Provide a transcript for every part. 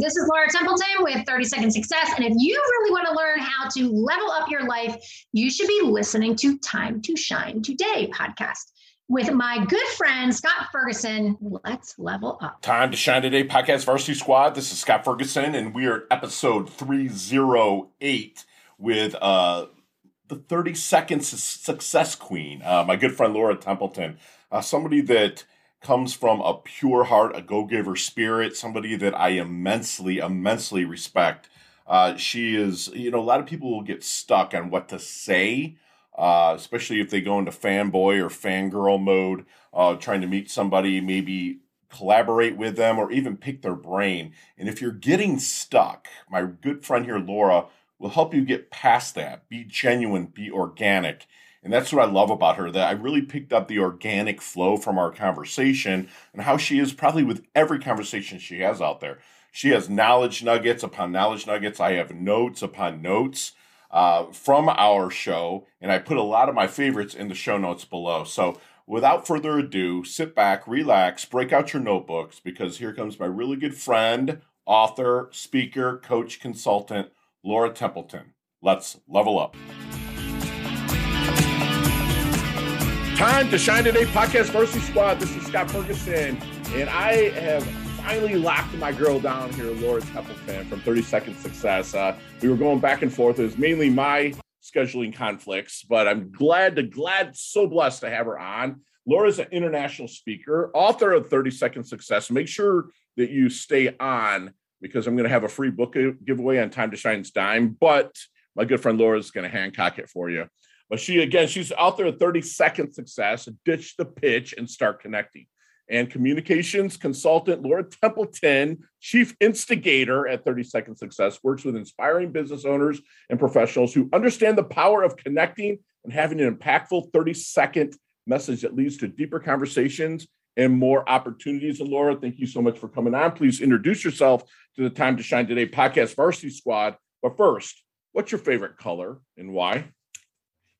This is Laura Templeton with 30 Second Success. And if you really want to learn how to level up your life, you should be listening to Time to Shine Today podcast with my good friend Scott Ferguson. Let's level up. Time to Shine Today podcast Varsity Squad. This is Scott Ferguson, and we are at episode 308 with uh, the 30 Second Success Queen, uh, my good friend Laura Templeton, uh, somebody that comes from a pure heart, a go giver spirit, somebody that I immensely, immensely respect. Uh, she is, you know, a lot of people will get stuck on what to say, uh, especially if they go into fanboy or fangirl mode, uh, trying to meet somebody, maybe collaborate with them or even pick their brain. And if you're getting stuck, my good friend here, Laura, will help you get past that. Be genuine, be organic. And that's what I love about her that I really picked up the organic flow from our conversation and how she is probably with every conversation she has out there. She has knowledge nuggets upon knowledge nuggets. I have notes upon notes uh, from our show, and I put a lot of my favorites in the show notes below. So without further ado, sit back, relax, break out your notebooks because here comes my really good friend, author, speaker, coach, consultant, Laura Templeton. Let's level up. Time to shine today, podcast Varsity Squad. This is Scott Ferguson, and I have finally locked my girl down here, Laura Templeton from 30 Second Success. Uh, we were going back and forth. It was mainly my scheduling conflicts, but I'm glad to glad, so blessed to have her on. Laura's an international speaker, author of 30 Second Success. Make sure that you stay on because I'm going to have a free book giveaway on Time to Shine's Dime, but my good friend Laura is going to Hancock it for you. But she, again, she's out there at 30 second success, ditch the pitch and start connecting. And communications consultant Laura Templeton, chief instigator at 30 Second Success, works with inspiring business owners and professionals who understand the power of connecting and having an impactful 30 second message that leads to deeper conversations and more opportunities. And Laura, thank you so much for coming on. Please introduce yourself to the Time to Shine Today podcast varsity squad. But first, what's your favorite color and why?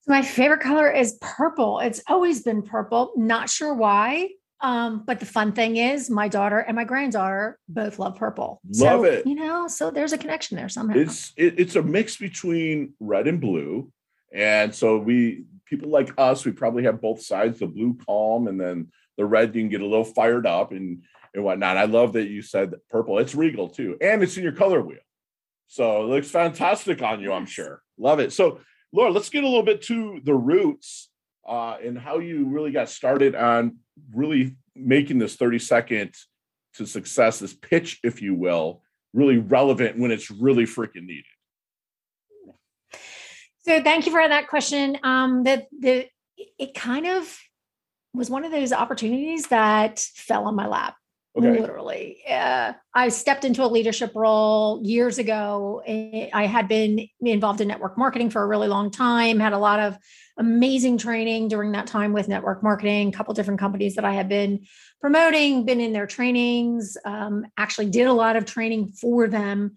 My favorite color is purple. It's always been purple. Not sure why. Um, but the fun thing is my daughter and my granddaughter both love purple. Love so, it. You know, so there's a connection there somehow. It's it, it's a mix between red and blue. And so we people like us, we probably have both sides, the blue calm and then the red you can get a little fired up and and whatnot. I love that you said purple. It's regal too. And it's in your color wheel. So it looks fantastic on you. I'm sure. Love it. So Laura, let's get a little bit to the roots uh, and how you really got started on really making this 30 second to success, this pitch, if you will, really relevant when it's really freaking needed. So thank you for that question. Um, the the it kind of was one of those opportunities that fell on my lap. Okay. Literally. Uh, I stepped into a leadership role years ago. I had been involved in network marketing for a really long time, had a lot of amazing training during that time with network marketing, a couple different companies that I had been promoting, been in their trainings, um, actually did a lot of training for them.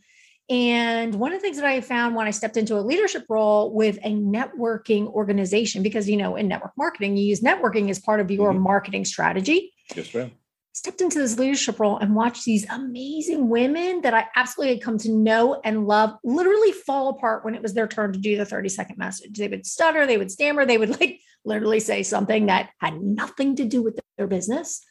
And one of the things that I found when I stepped into a leadership role with a networking organization, because you know, in network marketing, you use networking as part of your mm-hmm. marketing strategy. Yes, ma'am stepped into this leadership role and watched these amazing women that I absolutely had come to know and love literally fall apart when it was their turn to do the 30 second message. They would stutter, they would stammer, they would like literally say something that had nothing to do with their business.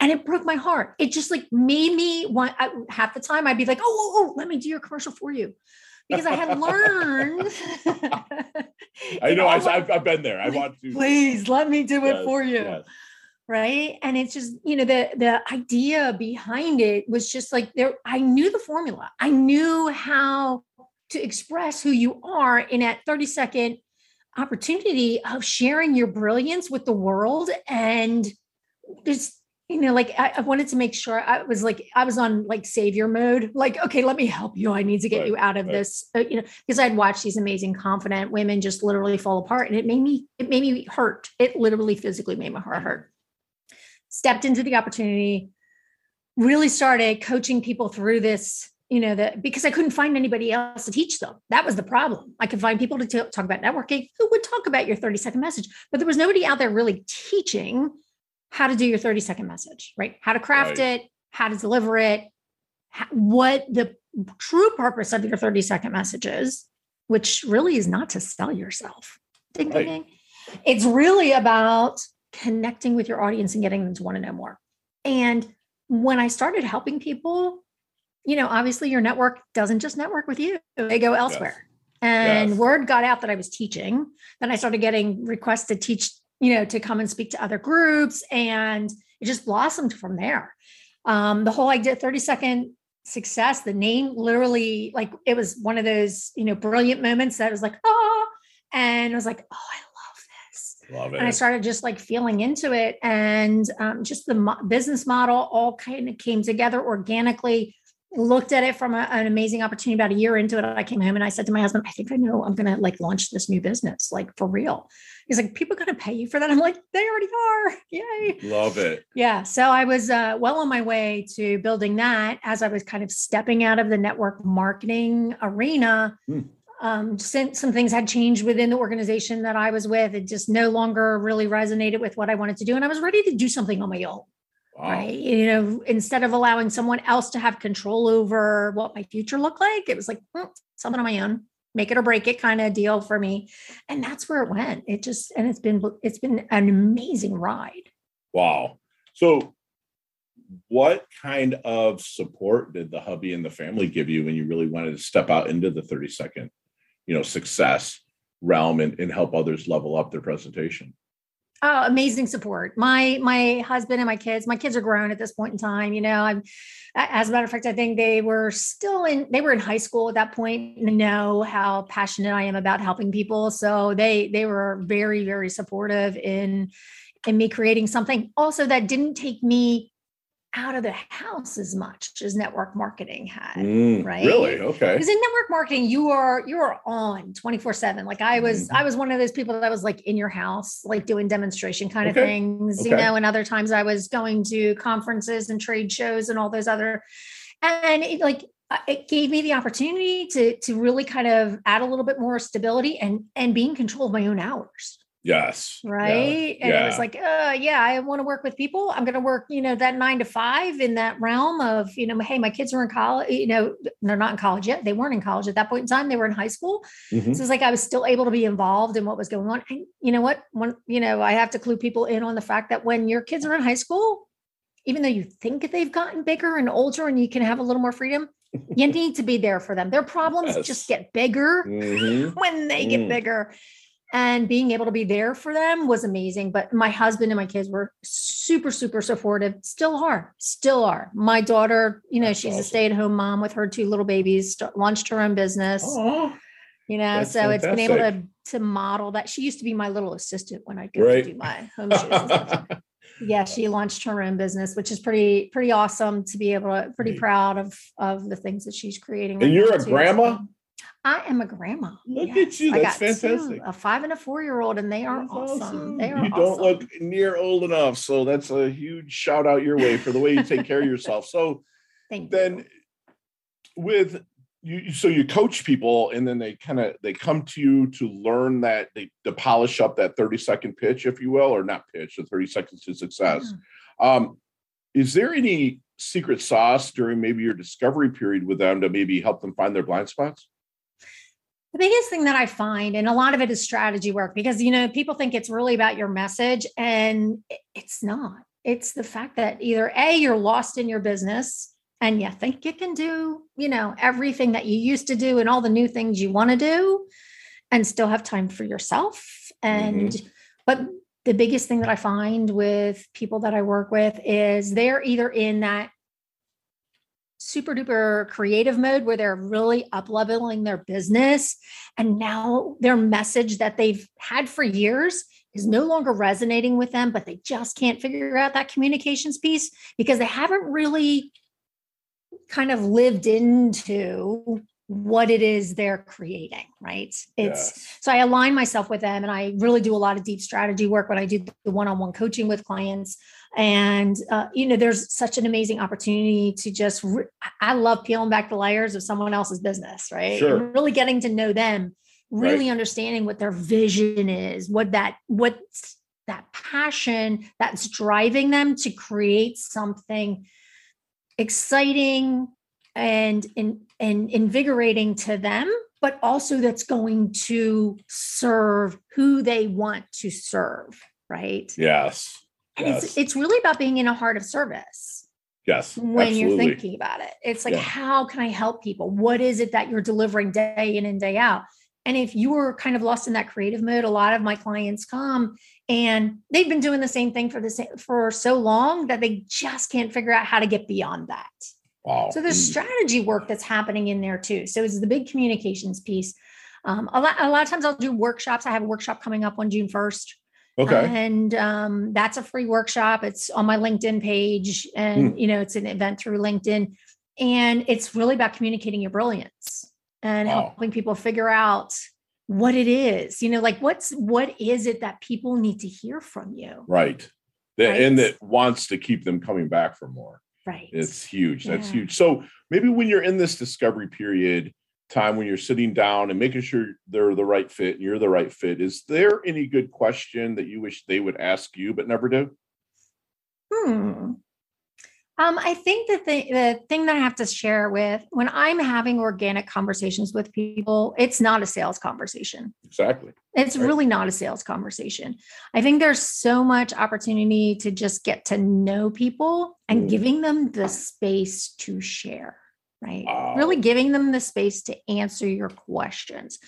And it broke my heart. It just like made me want I, half the time I'd be like, oh, oh, oh, let me do your commercial for you. Because I had learned. I know, I, have I've been there. I want to. Please let me do it yes, for you. Yes right? And it's just you know the the idea behind it was just like there i knew the formula. I knew how to express who you are in that 30 second opportunity of sharing your brilliance with the world and just you know like I, I, wanted to make sure i was like i was on like savior mode. Like okay let me help you. I need to get right, you out of right. this uh, you know because i'd watched these amazing confident women just literally fall apart and it made me it made me hurt. It literally physically made my heart hurt stepped into the opportunity, really started coaching people through this, you know, that because I couldn't find anybody else to teach them. That was the problem. I could find people to t- talk about networking who would talk about your 30 second message, but there was nobody out there really teaching how to do your 30 second message, right? How to craft right. it, how to deliver it, what the true purpose of your 30 second message is, which really is not to sell yourself. Ding, ding, ding. It's really about connecting with your audience and getting them to want to know more. And when I started helping people, you know, obviously your network doesn't just network with you, they go elsewhere. Yes. And yes. word got out that I was teaching. Then I started getting requests to teach, you know, to come and speak to other groups. And it just blossomed from there. Um, the whole idea 30 second success, the name literally, like it was one of those, you know, brilliant moments that was like, oh, and I was like, oh, I love it. And I started just like feeling into it. And um, just the mo- business model all kind of came together organically looked at it from a, an amazing opportunity about a year into it i came home and i said to my husband i think i know i'm going to like launch this new business like for real he's like people going to pay you for that i'm like they already are yay love it yeah so i was uh, well on my way to building that as i was kind of stepping out of the network marketing arena hmm. Um, since some things had changed within the organization that i was with it just no longer really resonated with what i wanted to do and i was ready to do something on my own Wow. Right. You know, instead of allowing someone else to have control over what my future looked like, it was like hmm, something on my own, make it or break it kind of deal for me. And that's where it went. It just, and it's been, it's been an amazing ride. Wow. So, what kind of support did the hubby and the family give you when you really wanted to step out into the 30 second, you know, success realm and, and help others level up their presentation? Oh, amazing support. My my husband and my kids. My kids are grown at this point in time. You know, I'm. As a matter of fact, I think they were still in. They were in high school at that point, and know how passionate I am about helping people. So they they were very very supportive in in me creating something. Also, that didn't take me out of the house as much as network marketing had mm, right really okay because in network marketing you are you are on 24 7 like i was mm-hmm. i was one of those people that was like in your house like doing demonstration kind okay. of things okay. you know and other times i was going to conferences and trade shows and all those other and it like uh, it gave me the opportunity to to really kind of add a little bit more stability and and be in control of my own hours Yes. Right. Yeah. And yeah. it was like, uh, yeah, I want to work with people. I'm going to work, you know, that nine to five in that realm of, you know, hey, my kids are in college, you know, they're not in college yet. They weren't in college at that point in time. They were in high school. Mm-hmm. So it's like I was still able to be involved in what was going on. And you know what? When, you know, I have to clue people in on the fact that when your kids are in high school, even though you think they've gotten bigger and older and you can have a little more freedom, you need to be there for them. Their problems yes. just get bigger mm-hmm. when they get mm. bigger and being able to be there for them was amazing but my husband and my kids were super super supportive still are still are my daughter you know That's she's awesome. a stay-at-home mom with her two little babies launched her own business Aww. you know That's so fantastic. it's been able to to model that she used to be my little assistant when i go right. to do my home shows yeah she launched her own business which is pretty pretty awesome to be able to pretty proud of of the things that she's creating and you're a grandma I am a grandma. Look yes. at you. That's fantastic. Two, a five and a four year old, and they are awesome. awesome. They are You don't look near old enough. So that's a huge shout out your way for the way you take care of yourself. So Thank then you. with you so you coach people and then they kind of they come to you to learn that they to polish up that 30 second pitch if you will or not pitch the 30 seconds to success yeah. um is there any secret sauce during maybe your discovery period with them to maybe help them find their blind spots the biggest thing that I find, and a lot of it is strategy work, because you know people think it's really about your message, and it's not. It's the fact that either a you're lost in your business, and you think you can do, you know, everything that you used to do and all the new things you want to do, and still have time for yourself. And mm-hmm. but the biggest thing that I find with people that I work with is they're either in that super duper creative mode where they're really up leveling their business. And now their message that they've had for years is no longer resonating with them, but they just can't figure out that communications piece because they haven't really kind of lived into what it is they're creating right it's yes. so i align myself with them and i really do a lot of deep strategy work when i do the one-on-one coaching with clients and uh, you know there's such an amazing opportunity to just re- i love peeling back the layers of someone else's business right sure. and really getting to know them really right. understanding what their vision is what that what that passion that's driving them to create something exciting and and and invigorating to them but also that's going to serve who they want to serve right yes, yes. It's, it's really about being in a heart of service yes when absolutely. you're thinking about it it's like yeah. how can i help people what is it that you're delivering day in and day out and if you were kind of lost in that creative mode a lot of my clients come and they've been doing the same thing for the same for so long that they just can't figure out how to get beyond that Wow. So there's strategy work that's happening in there too. So it's the big communications piece. Um, a lot, a lot of times I'll do workshops. I have a workshop coming up on June 1st. Okay. And um, that's a free workshop. It's on my LinkedIn page and, hmm. you know, it's an event through LinkedIn. And it's really about communicating your brilliance and wow. helping people figure out what it is, you know, like what's, what is it that people need to hear from you? Right. right? And that wants to keep them coming back for more. Right. It's huge. That's yeah. huge. So maybe when you're in this discovery period time when you're sitting down and making sure they're the right fit and you're the right fit, is there any good question that you wish they would ask you but never do? Hmm. Um, I think that the, the thing that I have to share with when I'm having organic conversations with people, it's not a sales conversation. Exactly. It's right. really not a sales conversation. I think there's so much opportunity to just get to know people and mm. giving them the space to share, right? Wow. Really giving them the space to answer your questions.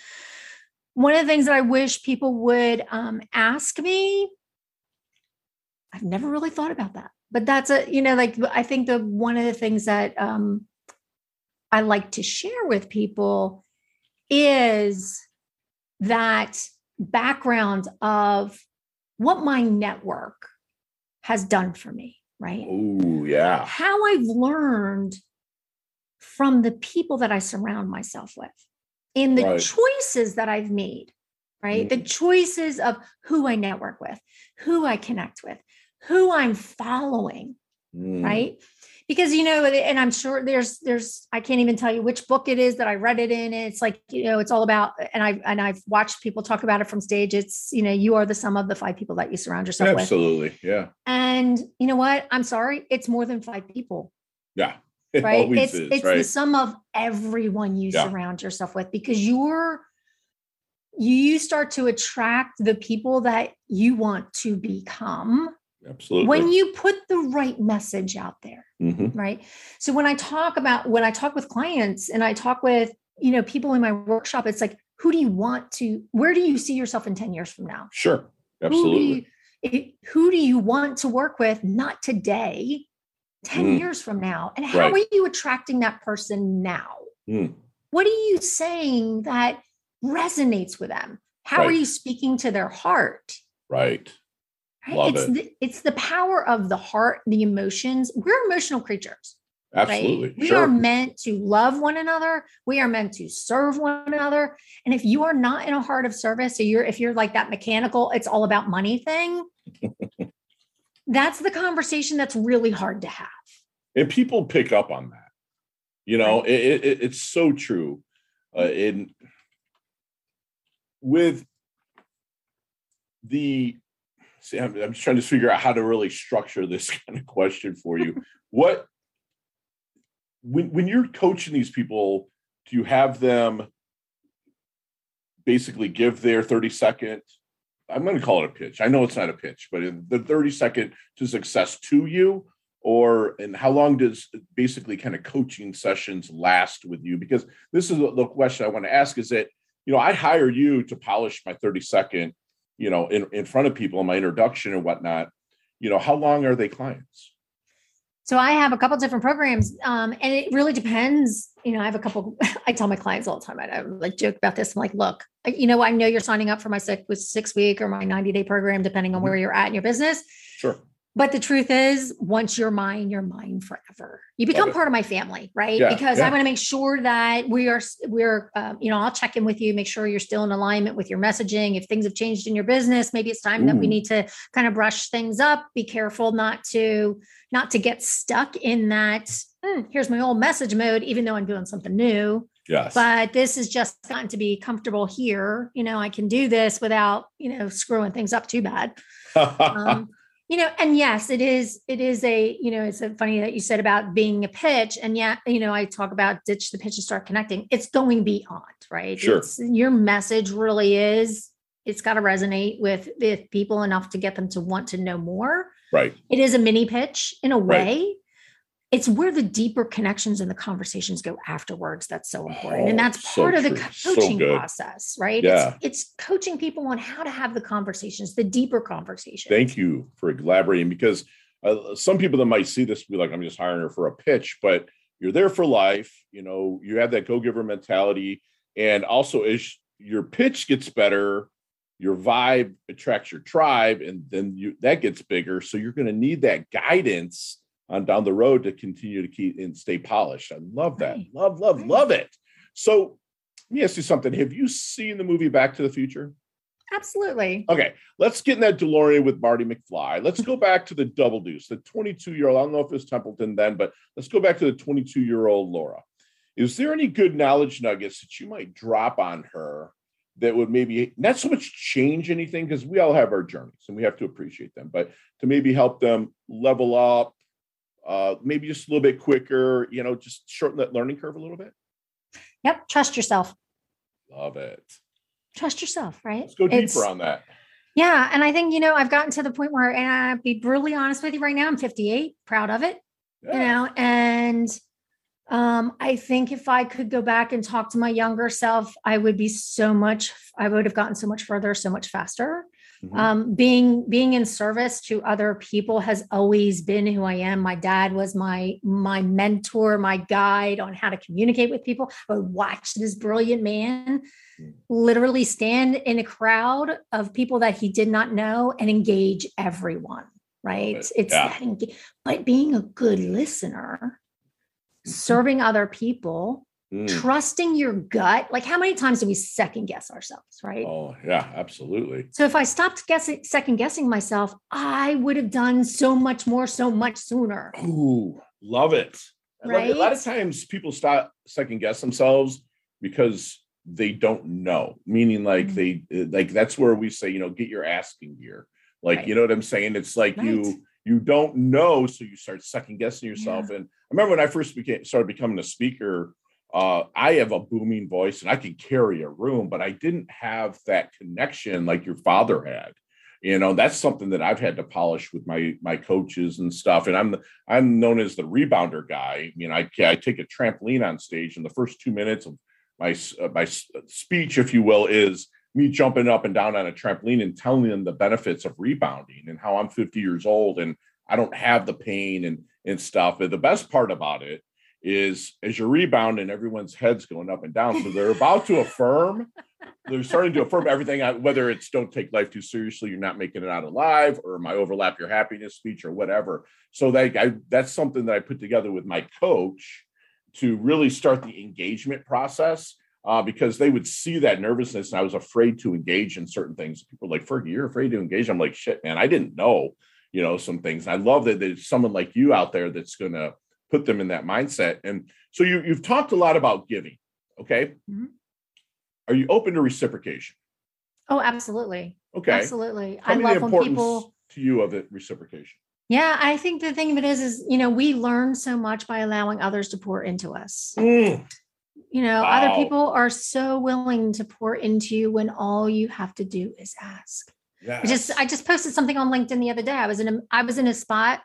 One of the things that I wish people would um, ask me, I've never really thought about that but that's a you know like i think the one of the things that um i like to share with people is that background of what my network has done for me right? Oh yeah. How i've learned from the people that i surround myself with in the right. choices that i've made right? The choices of who i network with who i connect with who I'm following, mm. right? Because you know, and I'm sure there's there's I can't even tell you which book it is that I read it in. It's like you know, it's all about, and I and I've watched people talk about it from stage. It's you know, you are the sum of the five people that you surround yourself Absolutely. with. Absolutely, yeah. And you know what? I'm sorry, it's more than five people. Yeah. It right. It's is, it's right? the sum of everyone you yeah. surround yourself with because you're you start to attract the people that you want to become Absolutely. When you put the right message out there, mm-hmm. right? So when I talk about when I talk with clients and I talk with you know people in my workshop, it's like, who do you want to? Where do you see yourself in ten years from now? Sure, absolutely. Who do you, who do you want to work with? Not today, ten mm. years from now, and how right. are you attracting that person now? Mm. What are you saying that resonates with them? How right. are you speaking to their heart? Right. Right? Love it's it. the it's the power of the heart, the emotions. We're emotional creatures. Absolutely. Right? We sure. are meant to love one another. We are meant to serve one another. And if you are not in a heart of service, so you're if you're like that mechanical, it's all about money thing, that's the conversation that's really hard to have. And people pick up on that. You know, right. it, it, it's so true. Uh, in with the I'm just trying to figure out how to really structure this kind of question for you. what when when you're coaching these people, do you have them basically give their 30 second I'm going to call it a pitch. I know it's not a pitch, but the 30 second to success to you, or and how long does basically kind of coaching sessions last with you? Because this is the question I want to ask: is that you know I hire you to polish my 30 second you know, in, in front of people in my introduction and whatnot, you know, how long are they clients? So I have a couple different programs, um, and it really depends. You know, I have a couple. I tell my clients all the time. I, I like joke about this. I'm like, look, you know, I know you're signing up for my six, six week or my 90 day program, depending on mm-hmm. where you're at in your business. Sure. But the truth is, once you're mine, you're mine forever. You become part of my family, right? Yeah, because yeah. I want to make sure that we are, we're, um, you know, I'll check in with you, make sure you're still in alignment with your messaging. If things have changed in your business, maybe it's time Ooh. that we need to kind of brush things up. Be careful not to, not to get stuck in that. Hmm, here's my old message mode, even though I'm doing something new. Yes. But this has just gotten to be comfortable here. You know, I can do this without, you know, screwing things up too bad. um, you know and yes it is it is a you know it's a funny that you said about being a pitch and yeah you know i talk about ditch the pitch and start connecting. It's going beyond right? Sure. It's, your message really is it's got to resonate with with people enough to get them to want to know more. Right. It is a mini pitch in a way right it's where the deeper connections and the conversations go afterwards that's so important. Oh, and that's part so of the coaching so process right? Yeah. It's, it's, coaching people on how to have the conversations the deeper conversations. Thank you for elaborating because uh, some people that might see this be like i'm just hiring her for a pitch but you're there for life you know you have that go-giver mentality. And also as your pitch gets better your vibe attracts your tribe and then you that gets bigger. So you're going to need that guidance on down the road to continue to keep and stay polished. I love that. Right. Love, love, right. love it. So let me ask you something. Have you seen the movie Back to the Future? Absolutely. Okay, let's get in that DeLorean with Marty McFly. Let's go back to the double deuce, the 22 year old. I don't know if it's Templeton then, but let's go back to the 22 year old Laura. Is there any good knowledge nuggets that you might drop on her that would maybe not so much change anything because we all have our journeys and we have to appreciate them, but to maybe help them level up, uh, maybe just a little bit quicker, you know, just shorten that learning curve a little bit? Yep. Trust yourself. Love it. Trust yourself, right? Let's go deeper it's, on that. Yeah. And I think, you know, I've gotten to the point where, and I'll be brutally honest with you right now, I'm 58, proud of it, yeah. you know, and um, I think if I could go back and talk to my younger self, I would be so much, I would have gotten so much further, so much faster. Mm-hmm. Um, being being in service to other people has always been who I am. My dad was my my mentor, my guide on how to communicate with people. I would watch this brilliant man mm. literally stand in a crowd of people that he did not know and engage everyone. Right? It's yeah. that, but being a good listener, mm-hmm. serving other people Mm. Trusting your gut. Like, how many times do we second guess ourselves, right? Oh, yeah, absolutely. So, if I stopped guessing, second guessing myself, I would have done so much more, so much sooner. Ooh, love it. right? Love it. A lot of times people stop second guess themselves because they don't know, meaning like mm-hmm. they, like, that's where we say, you know, get your asking gear. Like, right. you know what I'm saying? It's like right. you, you don't know, so you start second guessing yourself. Yeah. And I remember when I first became started becoming a speaker, uh, I have a booming voice and I can carry a room, but I didn't have that connection like your father had. You know, that's something that I've had to polish with my my coaches and stuff. And I'm I'm known as the rebounder guy. You know, I I take a trampoline on stage, and the first two minutes of my uh, my speech, if you will, is me jumping up and down on a trampoline and telling them the benefits of rebounding and how I'm 50 years old and I don't have the pain and and stuff. But the best part about it is as you're rebounding, everyone's heads going up and down. So they're about to affirm, they're starting to affirm everything, whether it's don't take life too seriously, you're not making it out alive, or my overlap your happiness speech, or whatever. So that I, that's something that I put together with my coach to really start the engagement process. Uh, because they would see that nervousness, and I was afraid to engage in certain things. People like, Fergie, you're afraid to engage. I'm like, shit, man, I didn't know, you know, some things. And I love that there's someone like you out there that's gonna put them in that mindset. And so you you've talked a lot about giving. Okay. Mm-hmm. Are you open to reciprocation? Oh, absolutely. Okay. Absolutely. Tell I love when people to you of it reciprocation. Yeah, I think the thing of it is, is you know, we learn so much by allowing others to pour into us. Mm. You know, wow. other people are so willing to pour into you when all you have to do is ask. Yes. I just I just posted something on LinkedIn the other day. I was in a I was in a spot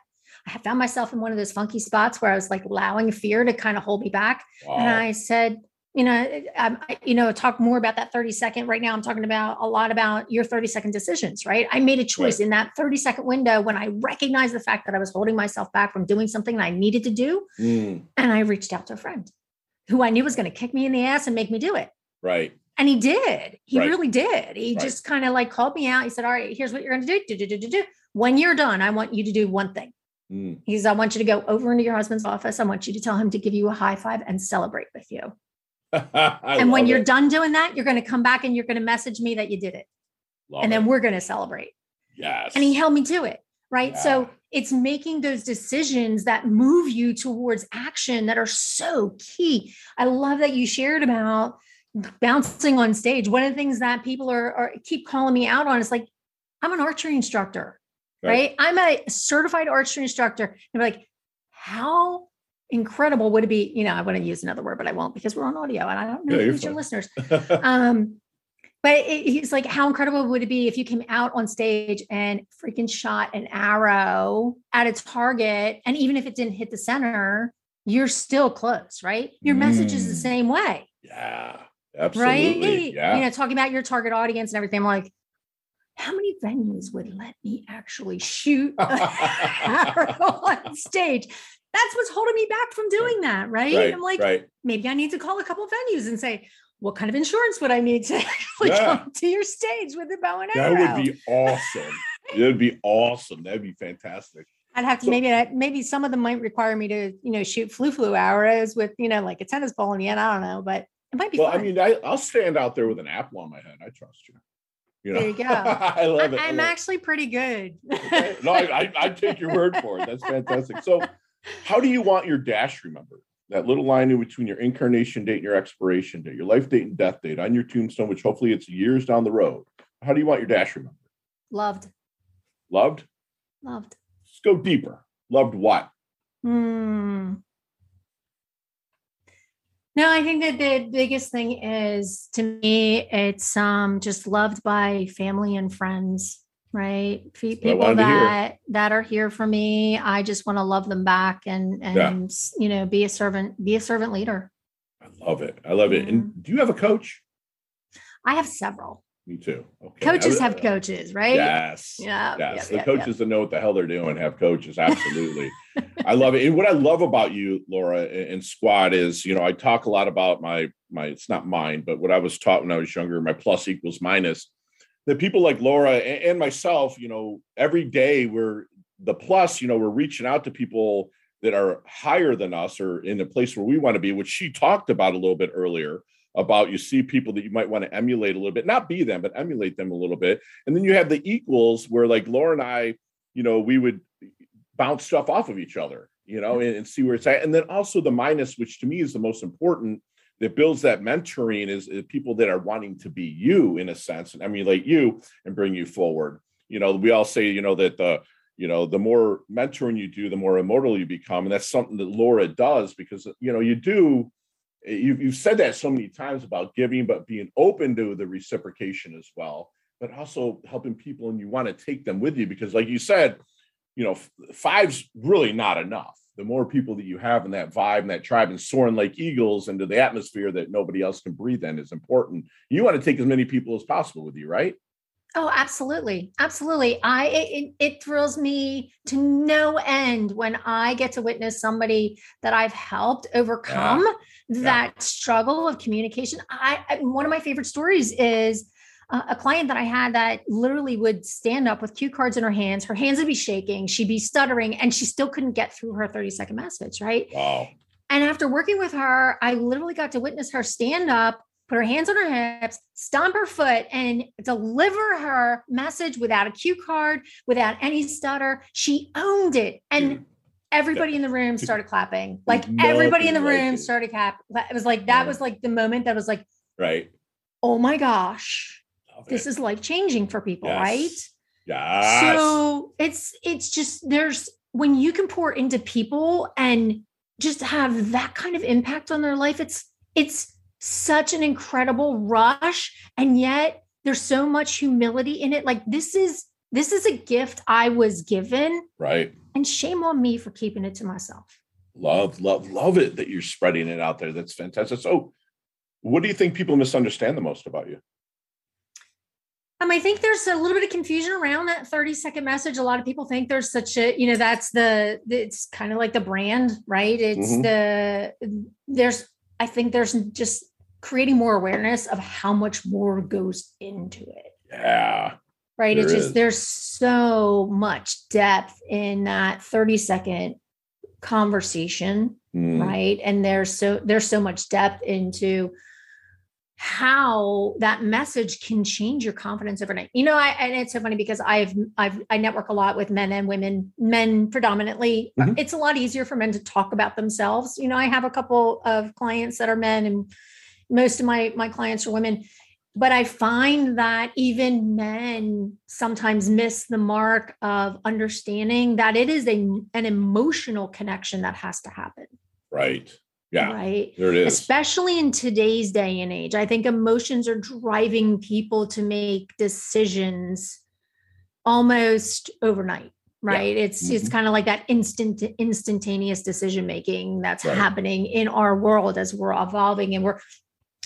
I found myself in one of those funky spots where I was like allowing fear to kind of hold me back. Wow. And I said, you know, um, I, you know, talk more about that 30 second. Right now, I'm talking about a lot about your 30 second decisions, right? I made a choice right. in that 30 second window when I recognized the fact that I was holding myself back from doing something that I needed to do. Mm. And I reached out to a friend who I knew was going to kick me in the ass and make me do it. Right. And he did. He right. really did. He right. just kind of like called me out. He said, All right, here's what you're going to do. Do, do, do, do, do. When you're done, I want you to do one thing. Mm. He's, I want you to go over into your husband's office. I want you to tell him to give you a high five and celebrate with you. and when you're it. done doing that, you're going to come back and you're going to message me that you did it. Love and then it. we're going to celebrate. Yes. And he held me to it. Right. Yeah. So it's making those decisions that move you towards action that are so key. I love that you shared about bouncing on stage. One of the things that people are, are keep calling me out on is like, I'm an archery instructor. Right? right? I'm a certified archery instructor. And like, how incredible would it be? You know, I want to use another word, but I won't because we're on audio and I don't know yeah, who's your listeners. um, but it, he's like, how incredible would it be if you came out on stage and freaking shot an arrow at a target? And even if it didn't hit the center, you're still close, right? Your mm. message is the mm. same way. Yeah, absolutely. Right. Yeah. You know, talking about your target audience and everything. I'm like, how many venues would let me actually shoot arrow on stage? That's what's holding me back from doing that, right? right I'm like, right. maybe I need to call a couple of venues and say, what kind of insurance would I need to actually yeah. come to your stage with a bow and arrow? That would be awesome. it would be awesome. That'd be fantastic. I'd have to so, maybe maybe some of them might require me to you know shoot flu flu arrows with you know like a tennis ball in the end. I don't know, but it might be. Well, fun. I mean, I, will stand out there with an apple on my head. I trust you. You know? There you go. I love it. I'm actually pretty good. no, I, I, I, take your word for it. That's fantastic. So, how do you want your dash remembered? That little line in between your incarnation date and your expiration date, your life date and death date on your tombstone, which hopefully it's years down the road. How do you want your dash remembered? Loved. Loved? Loved. Let's go deeper. Loved what? Hmm. No, I think that the biggest thing is to me, it's um just loved by family and friends, right? People that that are here for me. I just want to love them back and and yeah. you know be a servant, be a servant leader. I love it. I love it. And do you have a coach? I have several. Me too. Okay. Coaches have coaches, right? Yes. Yeah. Yes. the coaches that know what the hell they're doing have coaches. Absolutely. I love it. And what I love about you, Laura, and Squad is, you know, I talk a lot about my my. It's not mine, but what I was taught when I was younger. My plus equals minus. That people like Laura and, and myself, you know, every day we're the plus. You know, we're reaching out to people that are higher than us or in a place where we want to be, which she talked about a little bit earlier about you see people that you might want to emulate a little bit, not be them, but emulate them a little bit. And then you have the equals where like Laura and I, you know, we would bounce stuff off of each other, you know, and, and see where it's at. And then also the minus, which to me is the most important that builds that mentoring is, is, people that are wanting to be you in a sense and emulate you and bring you forward. You know, we all say, you know, that the, you know, the more mentoring you do, the more immortal you become. And that's something that Laura does because, you know, you do you've, you've said that so many times about giving, but being open to the reciprocation as well, but also helping people and you want to take them with you because, like you said, you know, five's really not enough. The more people that you have in that vibe and that tribe and soaring like eagles into the atmosphere that nobody else can breathe in is important. You want to take as many people as possible with you, right? Oh, absolutely. Absolutely. I it, it, thrills me to no end when I get to witness somebody that I've helped overcome yeah. that yeah. struggle of communication. I one of my favorite stories is uh, a client that I had that literally would stand up with cue cards in her hands. Her hands would be shaking, she'd be stuttering, and she still couldn't get through her 30 second message, right? Wow. And after working with her, I literally got to witness her stand up put her hands on her hips, stomp her foot, and deliver her message without a cue card, without any stutter. She owned it. And everybody in the room started clapping. Like everybody in the room started clap. It was like that was like the moment that was like, right. Oh my gosh. This is life changing for people, yes. right? Yeah. So it's it's just there's when you can pour into people and just have that kind of impact on their life, it's it's such an incredible rush and yet there's so much humility in it. Like this is this is a gift i was given. Right. And shame on me for keeping it to myself. Love love love it that you're spreading it out there. That's fantastic. So what do you think people misunderstand the most about you? Um, I think there's a little bit of confusion around that 30 second message. A lot of people think there's such a, you know, that's the, it's kind of like the brand, right? It's mm-hmm. the, there's, I think there's just creating more awareness of how much more goes into it. Yeah. Right. It's just is. there's so much depth in that 30 second conversation. Mm. Right. And there's so there's so much depth into how that message can change your confidence overnight. You know, I and it's so funny because I've I've I network a lot with men and women, men predominantly. Mm-hmm. It's a lot easier for men to talk about themselves. You know, I have a couple of clients that are men and most of my my clients are women but I find that even men sometimes miss the mark of understanding that it is a, an emotional connection that has to happen. Right. Yeah. Right. There it is. Especially in today's day and age. I think emotions are driving people to make decisions almost overnight. Right. Yeah. It's mm-hmm. it's kind of like that instant instantaneous decision making that's right. happening in our world as we're evolving and we're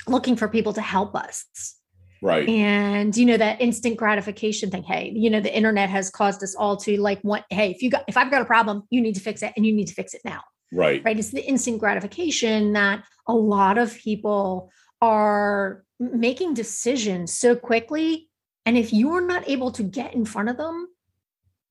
looking for people to help us. Right. And you know that instant gratification thing. Hey, you know the internet has caused us all to like want. Hey, if you got if I've got a problem, you need to fix it, and you need to fix it now. Right. Right. It's the instant gratification that a lot of people are making decisions so quickly. And if you're not able to get in front of them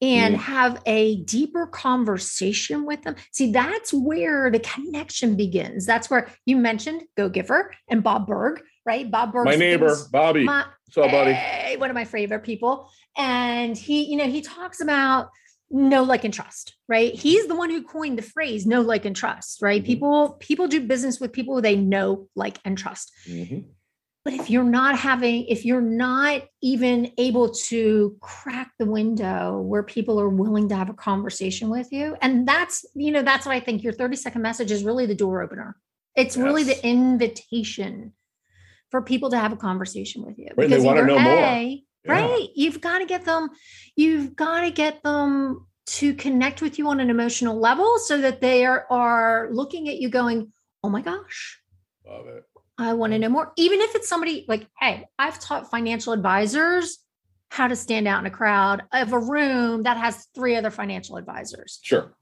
and mm. have a deeper conversation with them, see, that's where the connection begins. That's where you mentioned Go Giver and Bob Burg, right? Bob Burg. My neighbor, Bobby. My, What's up, buddy? Hey, one of my favorite people. And he, you know, he talks about know like and trust right he's the one who coined the phrase know like and trust right mm-hmm. people people do business with people they know like and trust mm-hmm. But if you're not having if you're not even able to crack the window where people are willing to have a conversation with you and that's you know that's what i think your 30 second message is really the door opener. It's yes. really the invitation for people to have a conversation with you. Right, because they want to know a, more right you've got to get them you've got to get them to connect with you on an emotional level so that they are, are looking at you going oh my gosh. Love it i want to know more even if it's somebody like hey i've taught financial advisors how to stand out in a crowd of a room that has three other financial advisors sure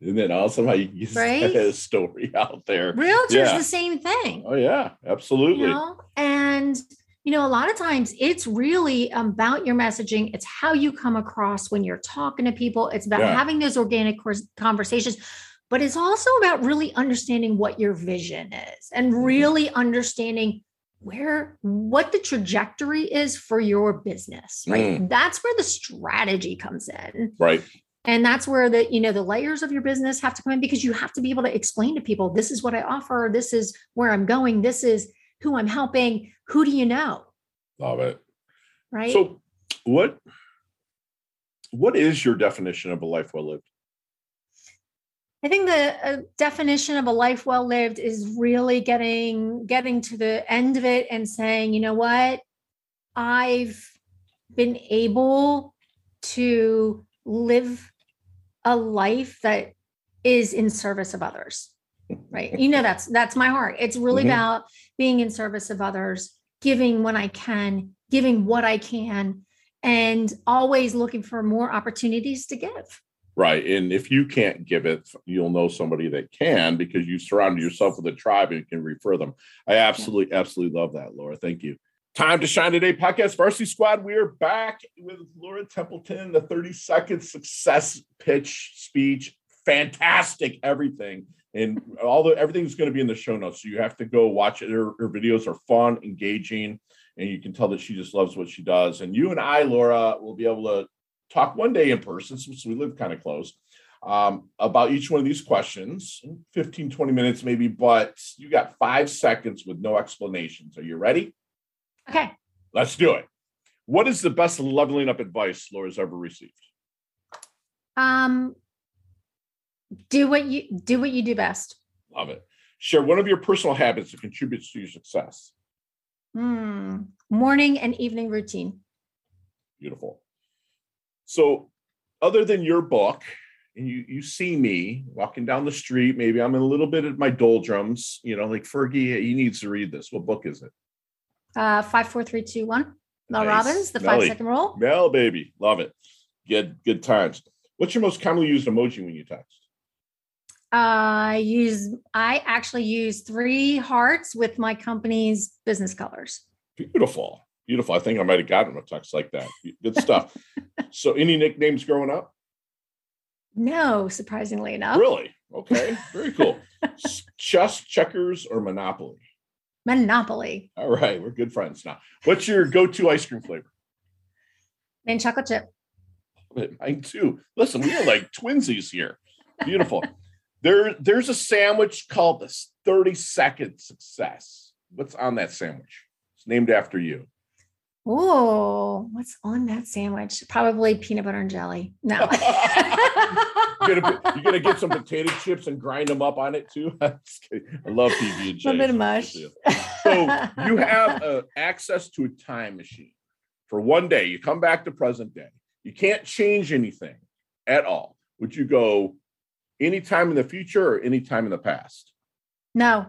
and then also how you get right? a story out there realtors yeah. the same thing oh yeah absolutely you know? and you know, a lot of times it's really about your messaging. It's how you come across when you're talking to people. It's about yeah. having those organic conversations, but it's also about really understanding what your vision is and mm-hmm. really understanding where what the trajectory is for your business right mm. that's where the strategy comes in right and that's where the you know the layers of your business have to come in because you have to be able to explain to people this is what i offer this is where i'm going this is who I'm helping. Who do you know? Love it. Right. So, what what is your definition of a life well lived? I think the uh, definition of a life well lived is really getting getting to the end of it and saying, you know what, I've been able to live a life that is in service of others. Right? You know that's that's my heart. It's really mm-hmm. about being in service of others giving when i can giving what i can and always looking for more opportunities to give right and if you can't give it you'll know somebody that can because you surround yourself with a tribe and can refer them i absolutely yeah. absolutely love that laura thank you Time to Shine Today podcast, Varsity Squad. We are back with Laura Templeton, the 30 second success pitch speech. Fantastic, everything and all the everything's going to be in the show notes. So you have to go watch it. Her, her, videos are fun, engaging, and you can tell that she just loves what she does. And you and I, Laura, will be able to talk one day in person since we live kind of close um, about each one of these questions 15 20 minutes maybe but you got five seconds with no explanations are you ready okay let's do it what is the best leveling up advice laura's ever received um do what you do what you do best. Love it. Share one of your personal habits that contributes to your success. Mm, morning and evening routine. Beautiful. So, other than your book, and you you see me walking down the street, maybe I'm in a little bit of my doldrums, you know, like Fergie, he needs to read this. What book is it? Uh, five, four, three, two, one. Mel nice. Robbins, the Melly. five second rule. Mel, baby, love it. Good, good times. What's your most commonly used emoji when you text? I use I actually use three hearts with my company's business colors. Beautiful. Beautiful. I think I might have gotten a text like that. Good stuff. so any nicknames growing up? No, surprisingly enough. Really? Okay. Very cool. Chess, checkers, or Monopoly? Monopoly. All right. We're good friends now. What's your go-to ice cream flavor? And chocolate chip. Mine too. Listen, we are like twinsies here. Beautiful. There, there's a sandwich called the 30 second success. What's on that sandwich? It's named after you. Oh, what's on that sandwich? Probably peanut butter and jelly. No. you're, gonna, you're gonna get some potato chips and grind them up on it too. I love PB and J. A little bit of mush. So you have uh, access to a time machine for one day. You come back to present day. You can't change anything at all. Would you go anytime in the future or anytime in the past? No.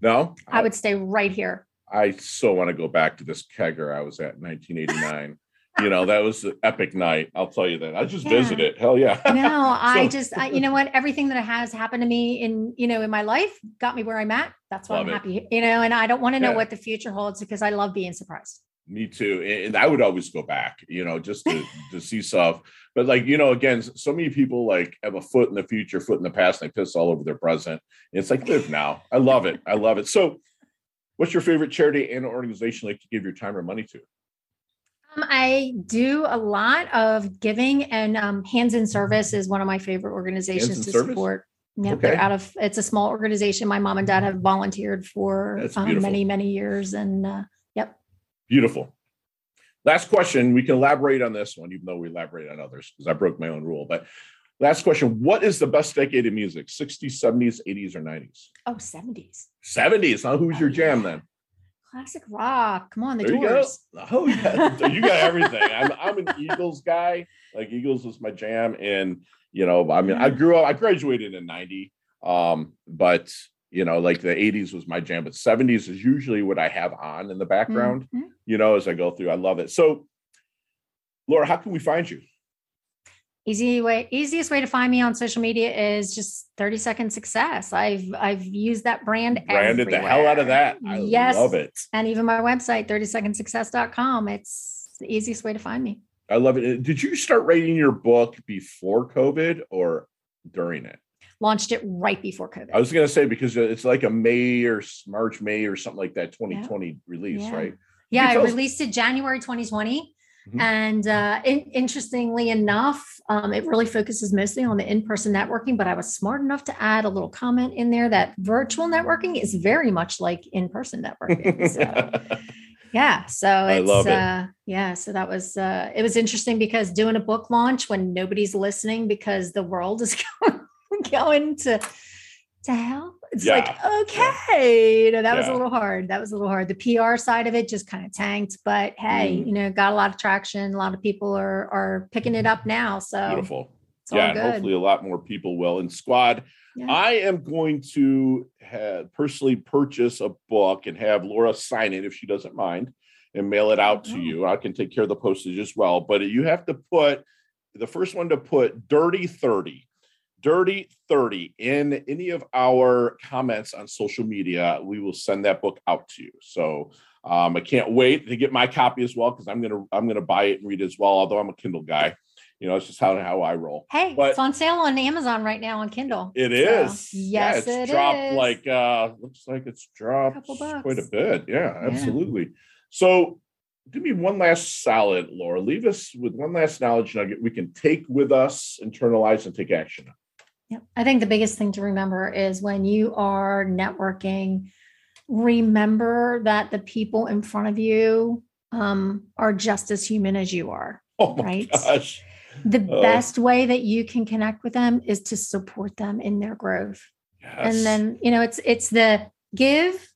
No? I would stay right here. I so want to go back to this kegger I was at in 1989. you know, that was an epic night. I'll tell you that. I just yeah. visited. Hell yeah. no, I just, I, you know what? Everything that has happened to me in, you know, in my life got me where I'm at. That's why I'm happy, you know, and I don't want to know yeah. what the future holds because I love being surprised. Me too. And I would always go back, you know, just to, to see stuff. But like, you know, again, so many people like have a foot in the future, foot in the past, and they piss all over their present. It's like live now. I love it. I love it. So what's your favorite charity and organization like to give your time or money to? Um, I do a lot of giving and um, Hands in Service is one of my favorite organizations to service? support. Yeah, okay. they're out of it's a small organization. My mom and dad have volunteered for um, many, many years. And uh, yep. Beautiful. Last question. We can elaborate on this one, even though we elaborate on others because I broke my own rule. But last question What is the best decade of music? 60s, 70s, 80s, or 90s? Oh, 70s. 70s. Huh? Who's oh, your jam yeah. then? Classic rock. Come on, the there doors. You go. Oh yeah, you got everything. I'm I'm an Eagles guy. Like Eagles was my jam, and you know, I mean, I grew up. I graduated in '90, um, but you know, like the '80s was my jam, but '70s is usually what I have on in the background. Mm-hmm. You know, as I go through, I love it. So, Laura, how can we find you? Easy way easiest way to find me on social media is just 30 second success. I've i've used that brand branded everywhere. the hell out of that. I yes, love it. And even my website 30secondsuccess.com it's the easiest way to find me. I love it. Did you start writing your book before covid or during it? Launched it right before covid. I was going to say because it's like a may or march may or something like that 2020 yeah. release yeah. right? Yeah i released it january 2020 Mm-hmm. And uh, in, interestingly enough, um, it really focuses mostly on the in person networking, but I was smart enough to add a little comment in there that virtual networking is very much like in person networking. So, yeah. So I love it. Uh, yeah. So that was, uh, it was interesting because doing a book launch when nobody's listening because the world is going, going to, to hell it's yeah. like, okay, yeah. you know, that yeah. was a little hard. That was a little hard. The PR side of it just kind of tanked, but hey, mm. you know, got a lot of traction. A lot of people are are picking it up now. So beautiful. yeah, and hopefully a lot more people will. And squad, I am going to have personally purchase a book and have Laura sign it if she doesn't mind and mail it out to oh. you. I can take care of the postage as well. But you have to put the first one to put dirty 30 Dirty 30 in any of our comments on social media, we will send that book out to you. So um, I can't wait to get my copy as well because I'm gonna I'm gonna buy it and read it as well. Although I'm a Kindle guy, you know, it's just how how I roll. Hey, but it's on sale on Amazon right now on Kindle. It is. So, yes, yeah, it's it dropped is. like uh looks like it's dropped quite a bit. Yeah, absolutely. Yeah. So give me one last solid, Laura. Leave us with one last knowledge nugget we can take with us, internalize, and take action on. Yeah. I think the biggest thing to remember is when you are networking, remember that the people in front of you um, are just as human as you are. Oh right. Gosh. The oh. best way that you can connect with them is to support them in their growth. Yes. And then, you know, it's it's the give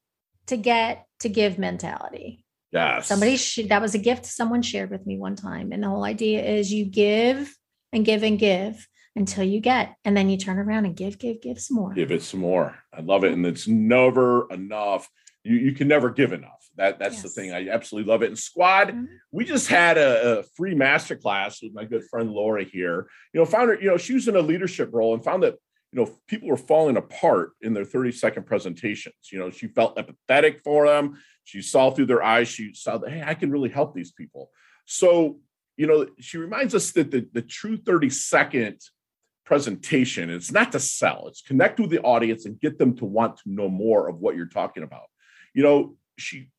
to get to give mentality. Yes. Somebody should that was a gift someone shared with me one time. And the whole idea is you give and give and give until you get and then you turn around and give give give some more. Give it some more. I love it and it's never enough. You, you can never give enough. That that's yes. the thing. I absolutely love it. And squad mm-hmm. we just had a, a free master class with my good friend laura here. You know found her you know she was in a leadership role and found that you know people were falling apart in their 30 second presentations. You know she felt empathetic for them. She saw through their eyes. She saw that hey i can really help these people. So you know she reminds us that the, the true 30 second presentation. It's not to sell, it's connect with the audience and get them to want to know more of what you're talking about. You know, she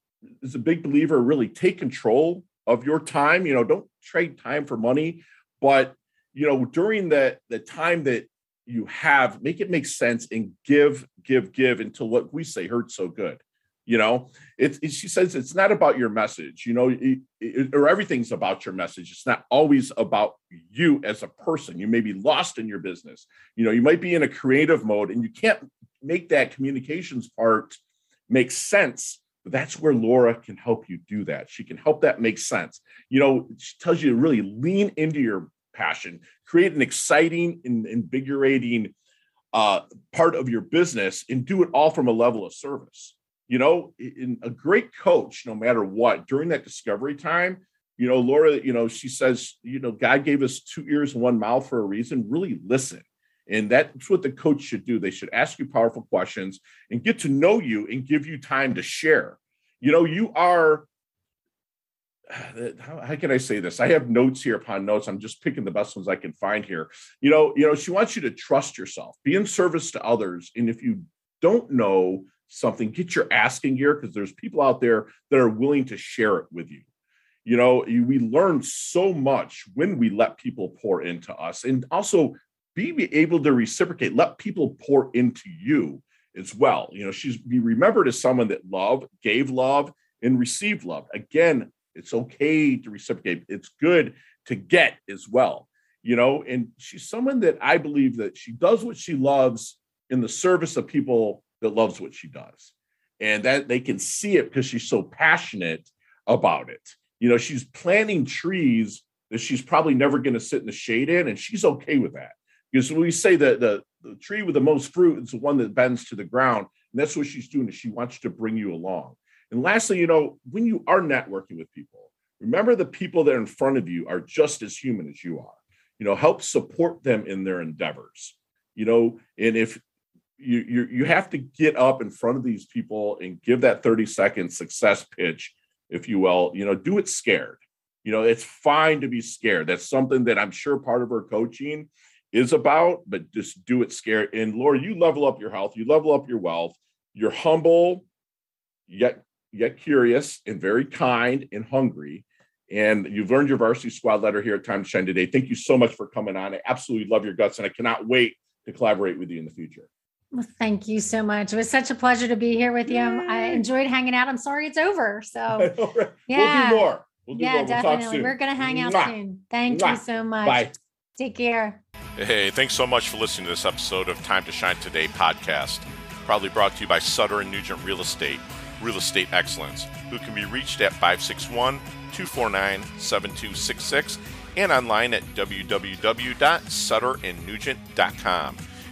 is a big believer, really take control of your time. You know, don't trade time for money, but you know, during the the time that you have, make it make sense and give, give, give until what we say hurts so good. You know, it, it, she says it's not about your message, you know, it, it, or everything's about your message. It's not always about you as a person. You may be lost in your business. You know, you might be in a creative mode and you can't make that communications part make sense. But that's where Laura can help you do that. She can help that make sense. You know, she tells you to really lean into your passion, create an exciting and invigorating uh, part of your business, and do it all from a level of service you know, in a great coach, no matter what, during that discovery time, you know, Laura, you know, she says, you know, God gave us two ears and one mouth for a reason. Really listen. And that's what the coach should do. They should ask you powerful questions and get to know you and give you time to share. You know, you are how, can I say this? I have notes here upon notes. I'm just picking the best ones I can find here. You know, you know, she wants you to trust yourself, be in service to others. And if you don't know something, get your asking gear because there's people out there that are willing to share it with you. You know, we learn so much when we let people pour into us and also be able to reciprocate, let people pour into you as well. You know, she's be remembered as someone that loved, gave love, and received love. Again, it's okay to reciprocate. It's good to get as well. You know, and she's someone that I believe that she does what she loves in the service of people that loves what she does. And that they can see it because she's so passionate about it. You know, she's planting trees that she's probably never going to sit in the shade in, and she's okay with that. Because we say that the, the tree with the most fruit is the one that bends to the ground, and that's what she's doing, is she wants to bring you along. And lastly, you know, when you are networking with people, remember the people that are in front of you are just as human as you are. You know, help support them in their endeavors. You know, and if you, you you have to get up in front of these people and give that 30 second success pitch if you will. You know do it scared. You know it's fine to be scared. That's something that i'm sure part of her coaching is about but just do it scared. And laura you level up your health you level up your wealth. You're humble yet yet curious and very kind and hungry. And you've learned your varsity squad letter here at time to shine today. Thank you so much for coming on. I absolutely love your guts and i cannot wait to collaborate with you in the future well, thank you so much. It was such a pleasure to be here with you. Yay. I enjoyed hanging out. I'm sorry it's over. So, yeah. We'll do more. We'll do yeah, more. We'll definitely. We're going to hang out Mwah. soon. Thank Mwah. you so much. Bye. Take care. Hey, thanks so much for listening to this episode of Time to Shine Today podcast. Proudly brought to you by Sutter and Nugent Real Estate, Real Estate Excellence, who can be reached at 561 249 7266 and online at www.sutterandnugent.com.